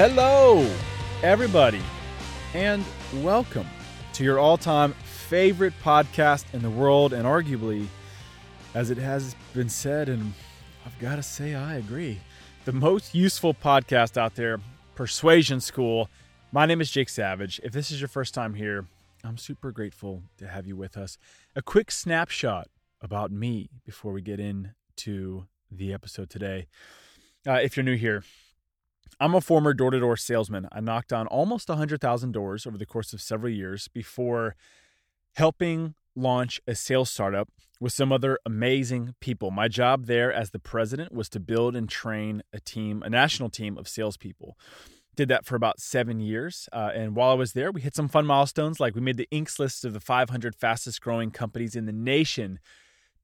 Hello, everybody, and welcome to your all time favorite podcast in the world, and arguably, as it has been said, and I've got to say, I agree, the most useful podcast out there, Persuasion School. My name is Jake Savage. If this is your first time here, I'm super grateful to have you with us. A quick snapshot about me before we get into the episode today. Uh, if you're new here, I'm a former door to door salesman. I knocked on almost 100,000 doors over the course of several years before helping launch a sales startup with some other amazing people. My job there as the president was to build and train a team, a national team of salespeople. Did that for about seven years. Uh, and while I was there, we hit some fun milestones like we made the Inc. list of the 500 fastest growing companies in the nation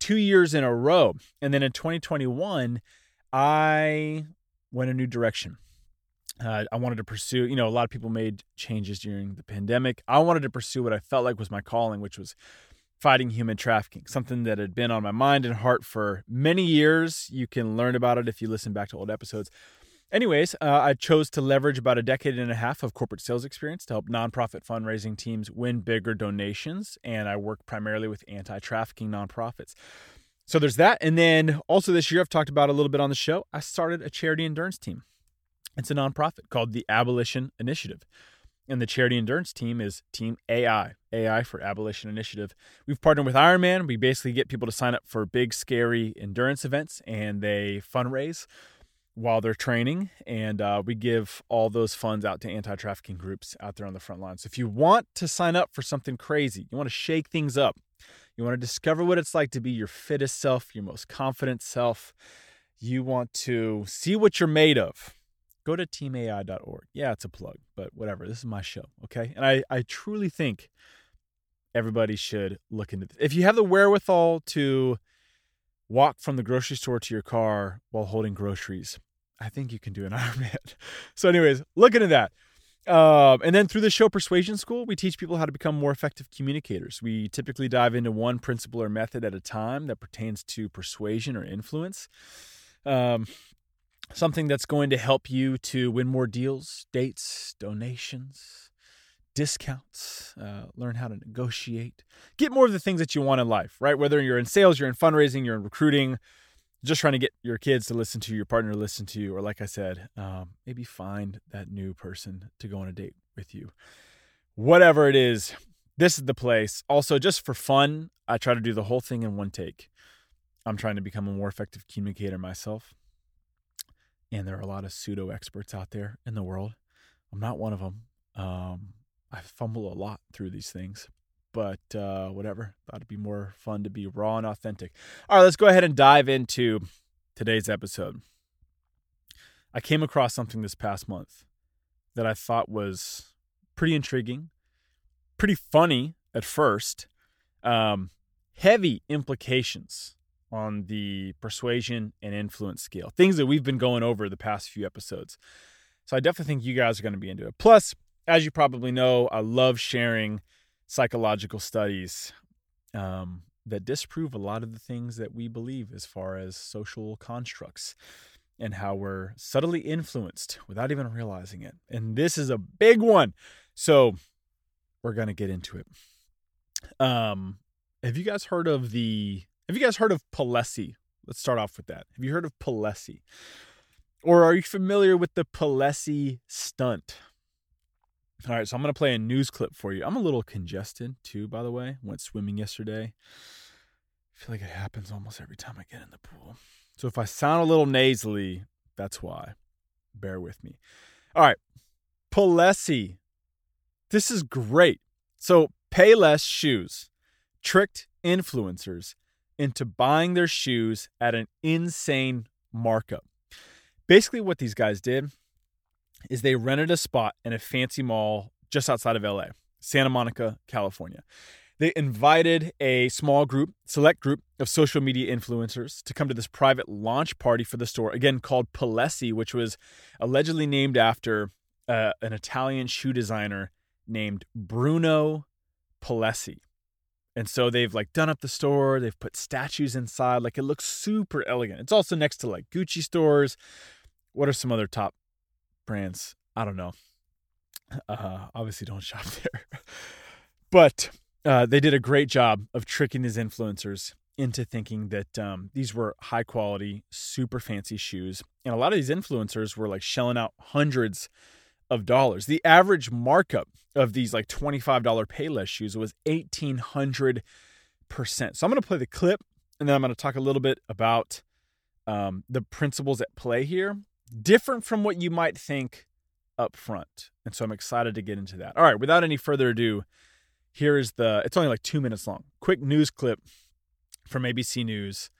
two years in a row. And then in 2021, I went a new direction. Uh, I wanted to pursue, you know, a lot of people made changes during the pandemic. I wanted to pursue what I felt like was my calling, which was fighting human trafficking, something that had been on my mind and heart for many years. You can learn about it if you listen back to old episodes. Anyways, uh, I chose to leverage about a decade and a half of corporate sales experience to help nonprofit fundraising teams win bigger donations. And I work primarily with anti trafficking nonprofits. So there's that. And then also this year, I've talked about a little bit on the show, I started a charity endurance team. It's a nonprofit called the Abolition Initiative. And the charity endurance team is Team AI, AI for Abolition Initiative. We've partnered with Ironman. We basically get people to sign up for big, scary endurance events and they fundraise while they're training. And uh, we give all those funds out to anti trafficking groups out there on the front line. So if you want to sign up for something crazy, you want to shake things up, you want to discover what it's like to be your fittest self, your most confident self, you want to see what you're made of go to teamai.org. Yeah, it's a plug, but whatever. This is my show, okay? And I, I truly think everybody should look into this. If you have the wherewithal to walk from the grocery store to your car while holding groceries, I think you can do an Ironman. So, anyways, look into that. Um, and then through the show Persuasion School, we teach people how to become more effective communicators. We typically dive into one principle or method at a time that pertains to persuasion or influence. Um, something that's going to help you to win more deals, dates, donations, discounts, uh, learn how to negotiate, get more of the things that you want in life, right? Whether you're in sales, you're in fundraising, you're in recruiting, just trying to get your kids to listen to you, your partner to listen to you, or like I said, um, maybe find that new person to go on a date with you. Whatever it is, this is the place. Also, just for fun, I try to do the whole thing in one take. I'm trying to become a more effective communicator myself. And there are a lot of pseudo experts out there in the world. I'm not one of them. Um, I fumble a lot through these things, but uh, whatever. Thought it'd be more fun to be raw and authentic. All right, let's go ahead and dive into today's episode. I came across something this past month that I thought was pretty intriguing, pretty funny at first, um, heavy implications on the persuasion and influence scale, things that we've been going over the past few episodes. So I definitely think you guys are going to be into it. Plus, as you probably know, I love sharing psychological studies um, that disprove a lot of the things that we believe as far as social constructs and how we're subtly influenced without even realizing it. And this is a big one. So we're going to get into it. Um, have you guys heard of the have you guys heard of Palessi? Let's start off with that. Have you heard of Palessi? Or are you familiar with the Palessi stunt? All right, so I'm going to play a news clip for you. I'm a little congested too, by the way. Went swimming yesterday. I feel like it happens almost every time I get in the pool. So if I sound a little nasally, that's why. Bear with me. All right, Palessi. This is great. So Payless Shoes tricked influencers into buying their shoes at an insane markup. Basically, what these guys did is they rented a spot in a fancy mall just outside of LA, Santa Monica, California. They invited a small group, select group of social media influencers to come to this private launch party for the store, again called Palessi, which was allegedly named after uh, an Italian shoe designer named Bruno Palessi. And so they've like done up the store, they've put statues inside, like it looks super elegant. It's also next to like Gucci stores. What are some other top brands I don't know. Uh, obviously, don't shop there. but uh, they did a great job of tricking these influencers into thinking that um, these were high quality, super fancy shoes. And a lot of these influencers were like shelling out hundreds of dollars. The average markup of these like $25 Payless shoes was 1800%. So I'm going to play the clip and then I'm going to talk a little bit about um, the principles at play here, different from what you might think up front. And so I'm excited to get into that. All right, without any further ado, here is the, it's only like two minutes long, quick news clip from ABC News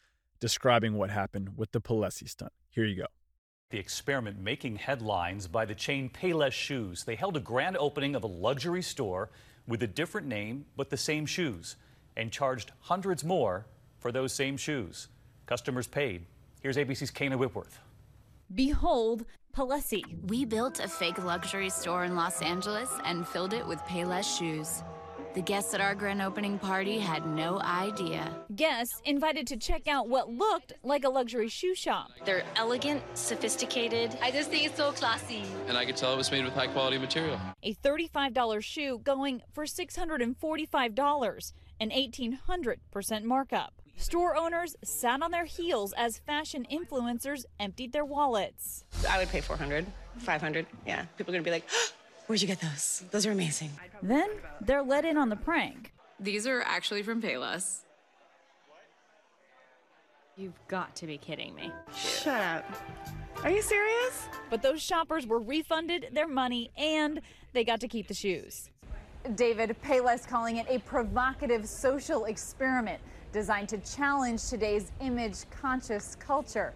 describing what happened with the Palessi stunt. Here you go. The experiment making headlines by the chain Payless Shoes. They held a grand opening of a luxury store with a different name but the same shoes and charged hundreds more for those same shoes. Customers paid. Here's ABC's Kayna Whitworth. Behold, Palessi. We built a fake luxury store in Los Angeles and filled it with Payless shoes. The guests at our grand opening party had no idea. Guests invited to check out what looked like a luxury shoe shop. They're elegant, sophisticated. I just think it's so classy. And I could tell it was made with high quality material. A $35 shoe going for $645, an 1800% markup. Store owners sat on their heels as fashion influencers emptied their wallets. I would pay 400, 500. Yeah. People are going to be like, Where'd you get those? Those are amazing. Then they're let in on the prank. These are actually from Payless. You've got to be kidding me. Shut up. Are you serious? But those shoppers were refunded their money and they got to keep the shoes. David Payless calling it a provocative social experiment designed to challenge today's image conscious culture.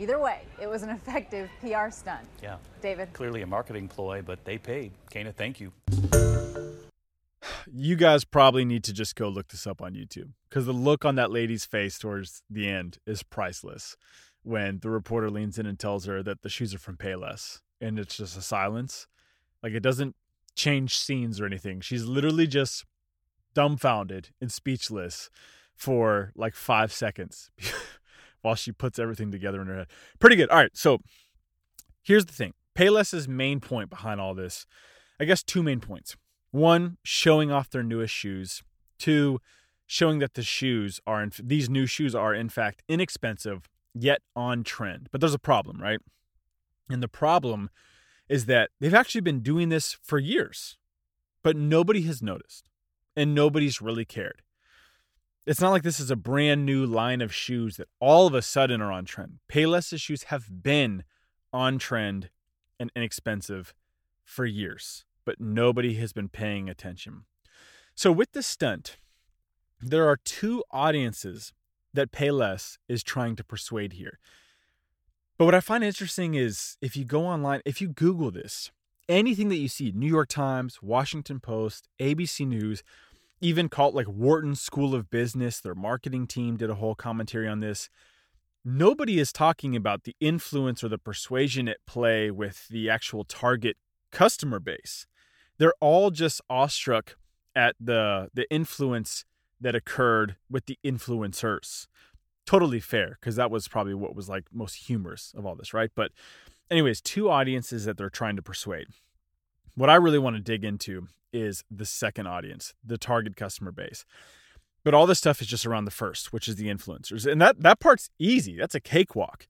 Either way, it was an effective PR stunt. Yeah. David. Clearly a marketing ploy, but they paid. Kayna, thank you. You guys probably need to just go look this up on YouTube because the look on that lady's face towards the end is priceless when the reporter leans in and tells her that the shoes are from Payless and it's just a silence. Like it doesn't change scenes or anything. She's literally just dumbfounded and speechless for like five seconds while she puts everything together in her head. Pretty good. All right. So here's the thing Payless's main point behind all this, I guess, two main points. One, showing off their newest shoes. Two, showing that the shoes are, in, these new shoes are, in fact, inexpensive yet on trend. But there's a problem, right? And the problem is that they've actually been doing this for years, but nobody has noticed and nobody's really cared. It's not like this is a brand new line of shoes that all of a sudden are on trend. Payless's shoes have been on trend and inexpensive for years, but nobody has been paying attention. So, with this stunt, there are two audiences that Payless is trying to persuade here. But what I find interesting is if you go online, if you Google this, anything that you see, New York Times, Washington Post, ABC News, even called like Wharton School of Business, their marketing team did a whole commentary on this. Nobody is talking about the influence or the persuasion at play with the actual target customer base. They're all just awestruck at the the influence that occurred with the influencers. Totally fair, because that was probably what was like most humorous of all this, right? But, anyways, two audiences that they're trying to persuade. What I really want to dig into is the second audience, the target customer base. But all this stuff is just around the first, which is the influencers. And that that part's easy. That's a cakewalk.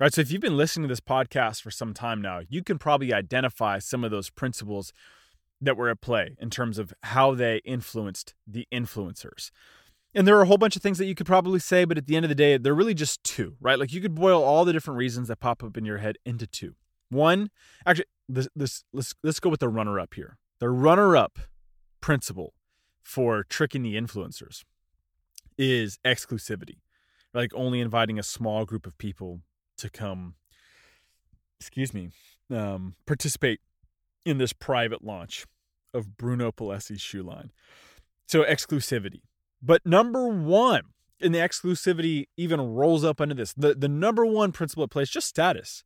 Right? So if you've been listening to this podcast for some time now, you can probably identify some of those principles that were at play in terms of how they influenced the influencers. And there are a whole bunch of things that you could probably say, but at the end of the day, they're really just two, right? Like you could boil all the different reasons that pop up in your head into two. One, actually, this, this let's let's go with the runner up here. The runner up principle for tricking the influencers is exclusivity, like only inviting a small group of people to come, excuse me, um, participate in this private launch of Bruno Palessi's shoe line. So exclusivity. But number one, and the exclusivity even rolls up under this, the, the number one principle at play is just status.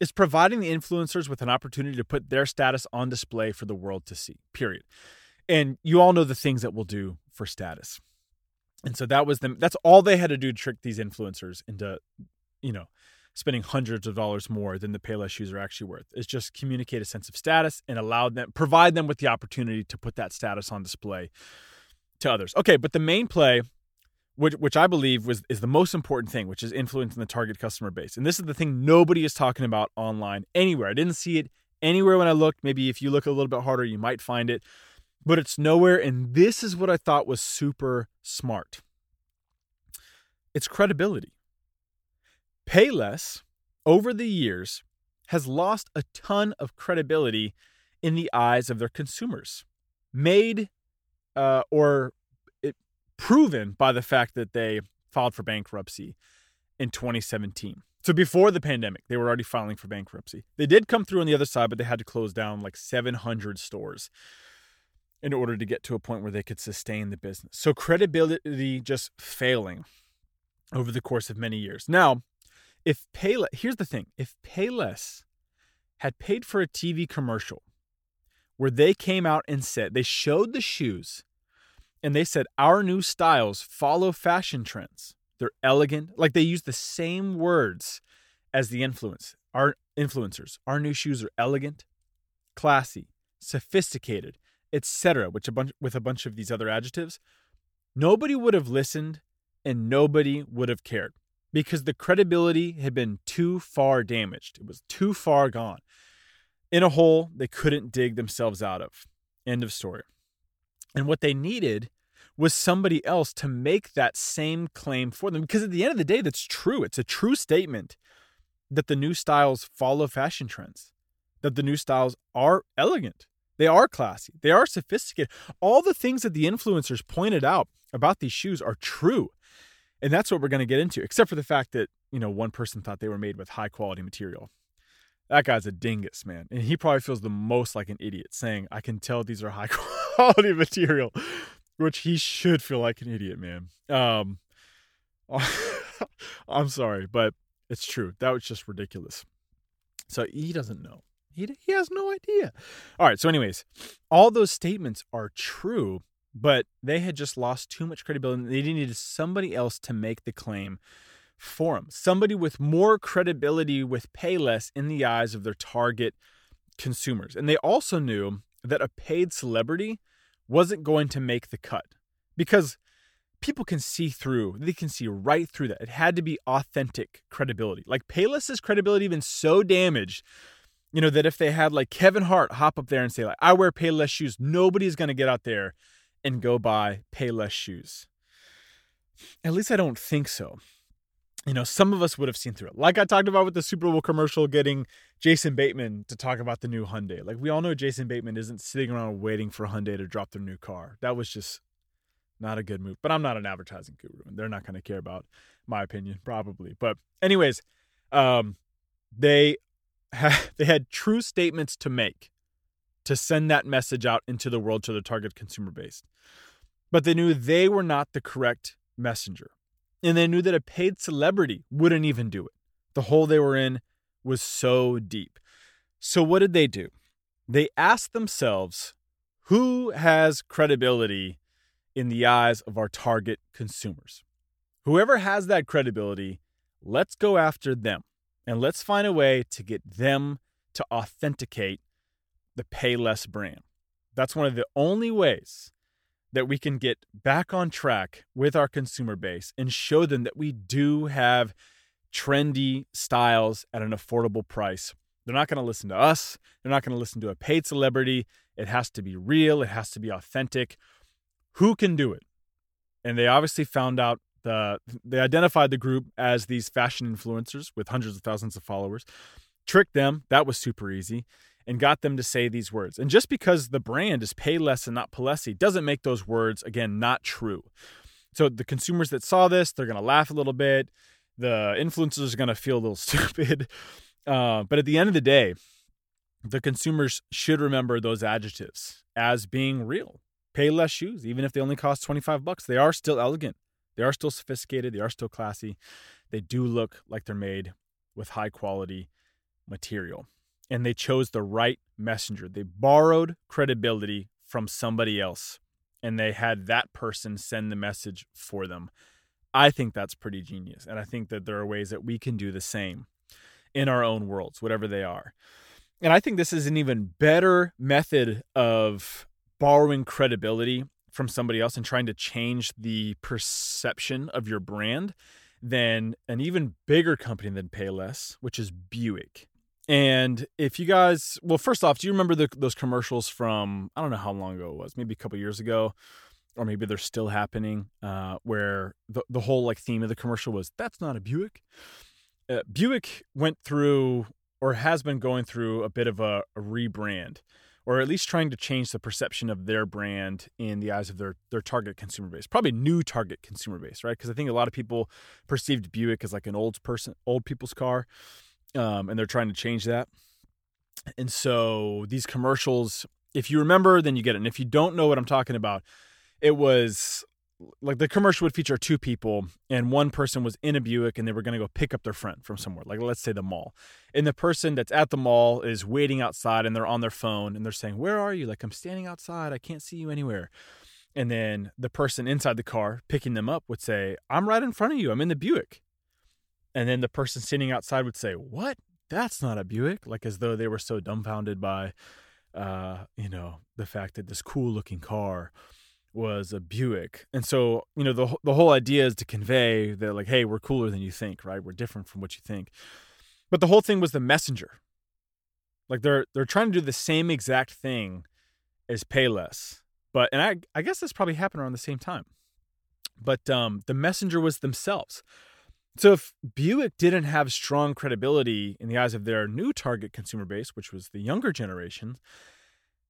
It's providing the influencers with an opportunity to put their status on display for the world to see, period. And you all know the things that we'll do for status. And so that was them. That's all they had to do to trick these influencers into, you know, spending hundreds of dollars more than the Payless shoes are actually worth. It's just communicate a sense of status and allow them, provide them with the opportunity to put that status on display to others. Okay, but the main play, which which I believe was is the most important thing, which is influencing the target customer base. And this is the thing nobody is talking about online anywhere. I didn't see it anywhere when I looked. Maybe if you look a little bit harder, you might find it, but it's nowhere. And this is what I thought was super smart. It's credibility. Payless, over the years, has lost a ton of credibility in the eyes of their consumers, made uh, or proven by the fact that they filed for bankruptcy in 2017. So before the pandemic, they were already filing for bankruptcy. They did come through on the other side, but they had to close down like 700 stores in order to get to a point where they could sustain the business. So credibility just failing over the course of many years. Now, if Payless, here's the thing if Payless had paid for a TV commercial where they came out and said, they showed the shoes and they said, Our new styles follow fashion trends. They're elegant. Like they use the same words as the influence. Our influencers. Our new shoes are elegant, classy, sophisticated, etc. Which a bunch with a bunch of these other adjectives. Nobody would have listened and nobody would have cared because the credibility had been too far damaged. It was too far gone in a hole they couldn't dig themselves out of. End of story. And what they needed was somebody else to make that same claim for them. Because at the end of the day, that's true. It's a true statement that the new styles follow fashion trends, that the new styles are elegant, they are classy, they are sophisticated. All the things that the influencers pointed out about these shoes are true. And that's what we're going to get into, except for the fact that, you know, one person thought they were made with high quality material. That guy's a dingus, man. And he probably feels the most like an idiot saying, I can tell these are high quality material which he should feel like an idiot, man. Um, I'm sorry, but it's true. That was just ridiculous. So he doesn't know. He, he has no idea. All right. So, anyways, all those statements are true, but they had just lost too much credibility. They needed somebody else to make the claim for them. Somebody with more credibility with Payless in the eyes of their target consumers. And they also knew that a paid celebrity wasn't going to make the cut because people can see through, they can see right through that. It had to be authentic credibility. Like Payless's credibility been so damaged, you know, that if they had like Kevin Hart hop up there and say, like, I wear Payless shoes, nobody's gonna get out there and go buy Payless shoes. At least I don't think so you know, some of us would have seen through it. Like I talked about with the Super Bowl commercial getting Jason Bateman to talk about the new Hyundai. Like we all know Jason Bateman isn't sitting around waiting for Hyundai to drop their new car. That was just not a good move. But I'm not an advertising guru and they're not going to care about my opinion probably. But anyways, um they ha- they had true statements to make to send that message out into the world to their target consumer base. But they knew they were not the correct messenger and they knew that a paid celebrity wouldn't even do it. The hole they were in was so deep. So, what did they do? They asked themselves, who has credibility in the eyes of our target consumers? Whoever has that credibility, let's go after them and let's find a way to get them to authenticate the Payless brand. That's one of the only ways that we can get back on track with our consumer base and show them that we do have trendy styles at an affordable price. They're not going to listen to us. They're not going to listen to a paid celebrity. It has to be real, it has to be authentic. Who can do it? And they obviously found out the they identified the group as these fashion influencers with hundreds of thousands of followers. Tricked them, that was super easy and got them to say these words. And just because the brand is Payless and not Palessi doesn't make those words, again, not true. So the consumers that saw this, they're going to laugh a little bit. The influencers are going to feel a little stupid. Uh, but at the end of the day, the consumers should remember those adjectives as being real. Payless shoes, even if they only cost 25 bucks, they are still elegant. They are still sophisticated. They are still classy. They do look like they're made with high quality material and they chose the right messenger. They borrowed credibility from somebody else and they had that person send the message for them. I think that's pretty genius. And I think that there are ways that we can do the same. in our own worlds, whatever they are. And I think this is an even better method of borrowing credibility from somebody else and trying to change the perception of your brand than an even bigger company than Payless, which is Buick. And if you guys, well, first off, do you remember the, those commercials from, I don't know how long ago it was, maybe a couple years ago, or maybe they're still happening, uh, where the, the whole like theme of the commercial was, that's not a Buick. Uh, Buick went through or has been going through a bit of a, a rebrand or at least trying to change the perception of their brand in the eyes of their their target consumer base. Probably new target consumer base, right? Because I think a lot of people perceived Buick as like an old person, old people's car, um, and they're trying to change that. And so these commercials, if you remember, then you get it. And if you don't know what I'm talking about, it was like the commercial would feature two people and one person was in a Buick and they were going to go pick up their friend from somewhere like let's say the mall. And the person that's at the mall is waiting outside and they're on their phone and they're saying where are you? Like I'm standing outside. I can't see you anywhere. And then the person inside the car picking them up would say I'm right in front of you. I'm in the Buick and then the person sitting outside would say what that's not a Buick like as though they were so dumbfounded by uh you know the fact that this cool looking car was a Buick. And so, you know, the the whole idea is to convey that like, hey, we're cooler than you think, right? We're different from what you think. But the whole thing was the messenger. Like they're they're trying to do the same exact thing as Payless. But and I I guess this probably happened around the same time. But um the messenger was themselves. So if Buick didn't have strong credibility in the eyes of their new target consumer base, which was the younger generation,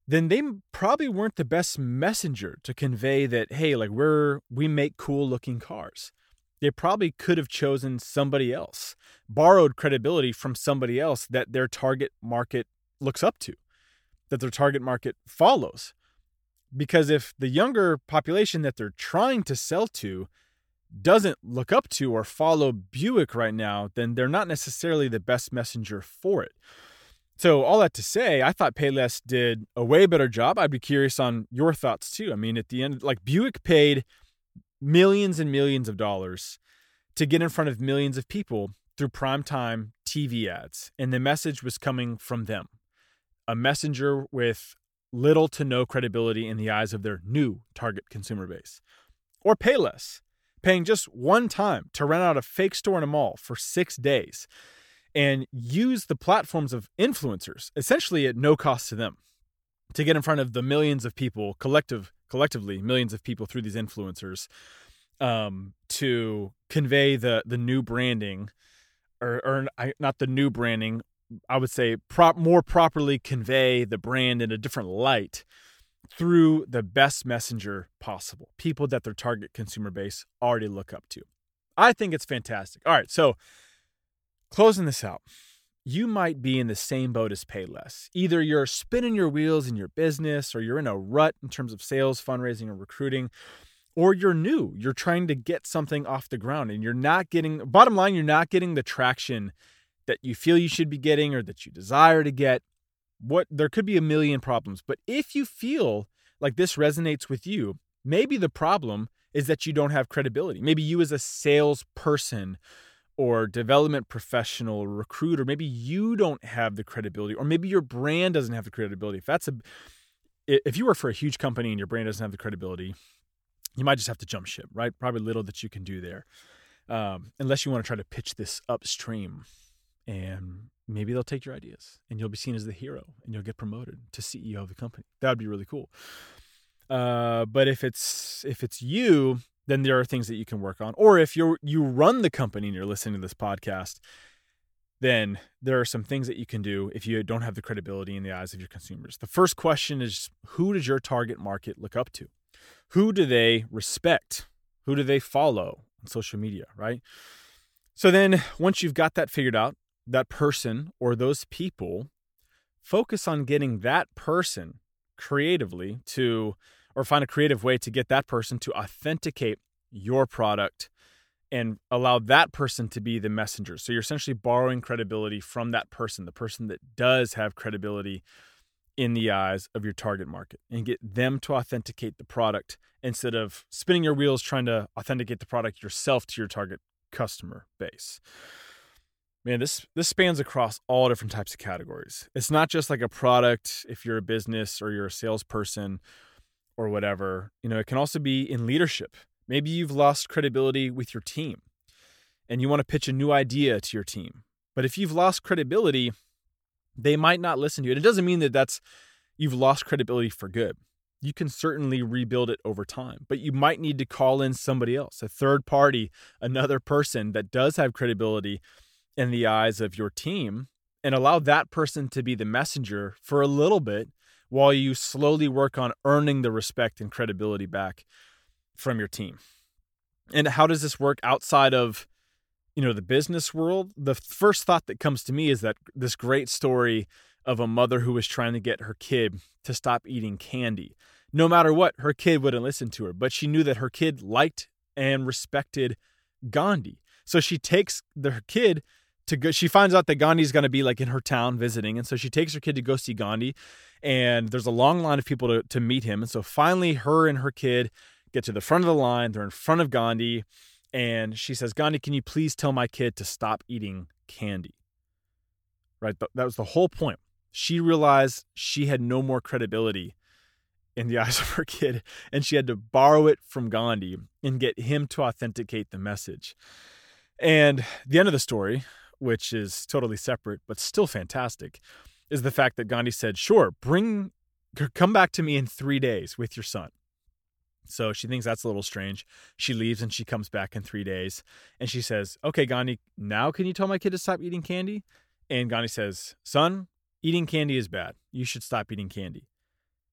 then they probably weren't the best messenger to convey that hey like we're we make cool looking cars. They probably could have chosen somebody else borrowed credibility from somebody else that their target market looks up to that their target market follows. Because if the younger population that they're trying to sell to doesn't look up to or follow Buick right now then they're not necessarily the best messenger for it so all that to say, I thought Payless did a way better job. I'd be curious on your thoughts too. I mean, at the end, like Buick paid millions and millions of dollars to get in front of millions of people through primetime TV ads, and the message was coming from them, a messenger with little to no credibility in the eyes of their new target consumer base. Or Payless, paying just one time to rent out a fake store in a mall for six days and use the platforms of influencers essentially at no cost to them to get in front of the millions of people collective collectively millions of people through these influencers um, to convey the the new branding or, or not the new branding i would say prop more properly convey the brand in a different light through the best messenger possible people that their target consumer base already look up to i think it's fantastic all right so Closing this out, you might be in the same boat as Payless. Either you're spinning your wheels in your business, or you're in a rut in terms of sales, fundraising, or recruiting, or you're new. You're trying to get something off the ground and you're not getting, bottom line, you're not getting the traction that you feel you should be getting or that you desire to get. What there could be a million problems, but if you feel like this resonates with you, maybe the problem is that you don't have credibility. Maybe you as a salesperson or development professional recruiter maybe you don't have the credibility or maybe your brand doesn't have the credibility if that's a if you work for a huge company and your brand doesn't have the credibility you might just have to jump ship right probably little that you can do there um, unless you want to try to pitch this upstream and maybe they'll take your ideas and you'll be seen as the hero and you'll get promoted to ceo of the company that would be really cool uh, but if it's if it's you then there are things that you can work on. Or if you you run the company and you're listening to this podcast, then there are some things that you can do if you don't have the credibility in the eyes of your consumers. The first question is who does your target market look up to? Who do they respect? Who do they follow on social media, right? So then once you've got that figured out, that person or those people, focus on getting that person creatively to or find a creative way to get that person to authenticate your product and allow that person to be the messenger. So you're essentially borrowing credibility from that person, the person that does have credibility in the eyes of your target market and get them to authenticate the product instead of spinning your wheels trying to authenticate the product yourself to your target customer base. Man, this this spans across all different types of categories. It's not just like a product if you're a business or you're a salesperson or whatever. You know, it can also be in leadership. Maybe you've lost credibility with your team and you want to pitch a new idea to your team. But if you've lost credibility, they might not listen to you. And it doesn't mean that that's you've lost credibility for good. You can certainly rebuild it over time, but you might need to call in somebody else, a third party, another person that does have credibility in the eyes of your team and allow that person to be the messenger for a little bit while you slowly work on earning the respect and credibility back from your team. And how does this work outside of you know the business world? The first thought that comes to me is that this great story of a mother who was trying to get her kid to stop eating candy. No matter what, her kid wouldn't listen to her, but she knew that her kid liked and respected Gandhi. So she takes the, kid to go. She finds out that Gandhi's going to be like in her town visiting, and so she takes her kid to go see Gandhi. And there's a long line of people to, to meet him. And so finally, her and her kid get to the front of the line. They're in front of Gandhi, and she says, "Gandhi, can you please tell my kid to stop eating candy?" Right. That was the whole point. She realized she had no more credibility in the eyes of her kid, and she had to borrow it from Gandhi and get him to authenticate the message. And the end of the story which is totally separate but still fantastic, is the fact that Gandhi said, "Sure, bring come back to me in 3 days with your son." So she thinks that's a little strange. She leaves and she comes back in 3 days and she says, "Okay, Gandhi, now can you tell my kid to stop eating candy?" And Gandhi says, "Son, eating candy is bad. You should stop eating candy."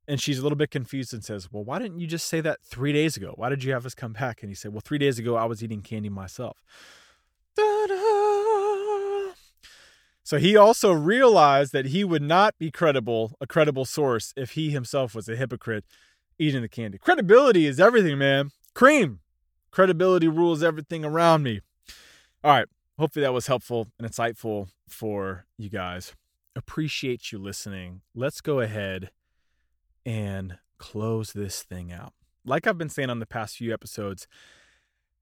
And she's a little bit confused and says, Well, why didn't you just say that three days ago? Why did you have us come back? And he said, Well, three days ago, I was eating candy myself. Da-da! So he also realized that he would not be credible, a credible source, if he himself was a hypocrite eating the candy. Credibility is everything, man. Cream. Credibility rules everything around me. All right. Hopefully that was helpful and insightful for you guys. Appreciate you listening. Let's go ahead and close this thing out. Like I've been saying on the past few episodes,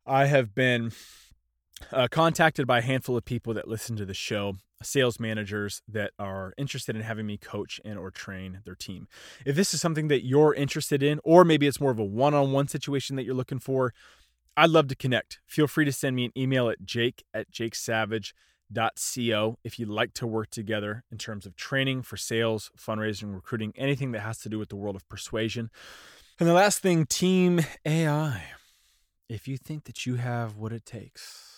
I have been uh, contacted by a handful of people that listen to the show sales managers that are interested in having me coach and or train their team. If this is something that you're interested in or maybe it's more of a one-on-one situation that you're looking for i'd love to connect. Feel free to send me an email at jake at jakesavage.co if you'd like to work together in terms of training for sales fundraising recruiting anything that has to do with the world of persuasion. And the last thing team ai if you think that you have what it takes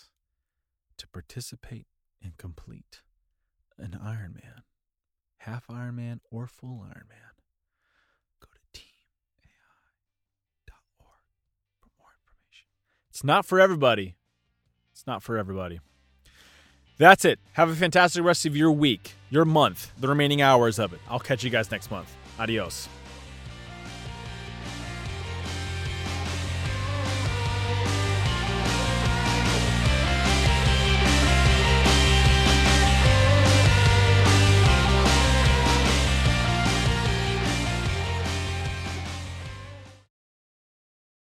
to participate and complete an Ironman, half Ironman or full Ironman, go to teamai.org for more information. It's not for everybody. It's not for everybody. That's it. Have a fantastic rest of your week, your month, the remaining hours of it. I'll catch you guys next month. Adios.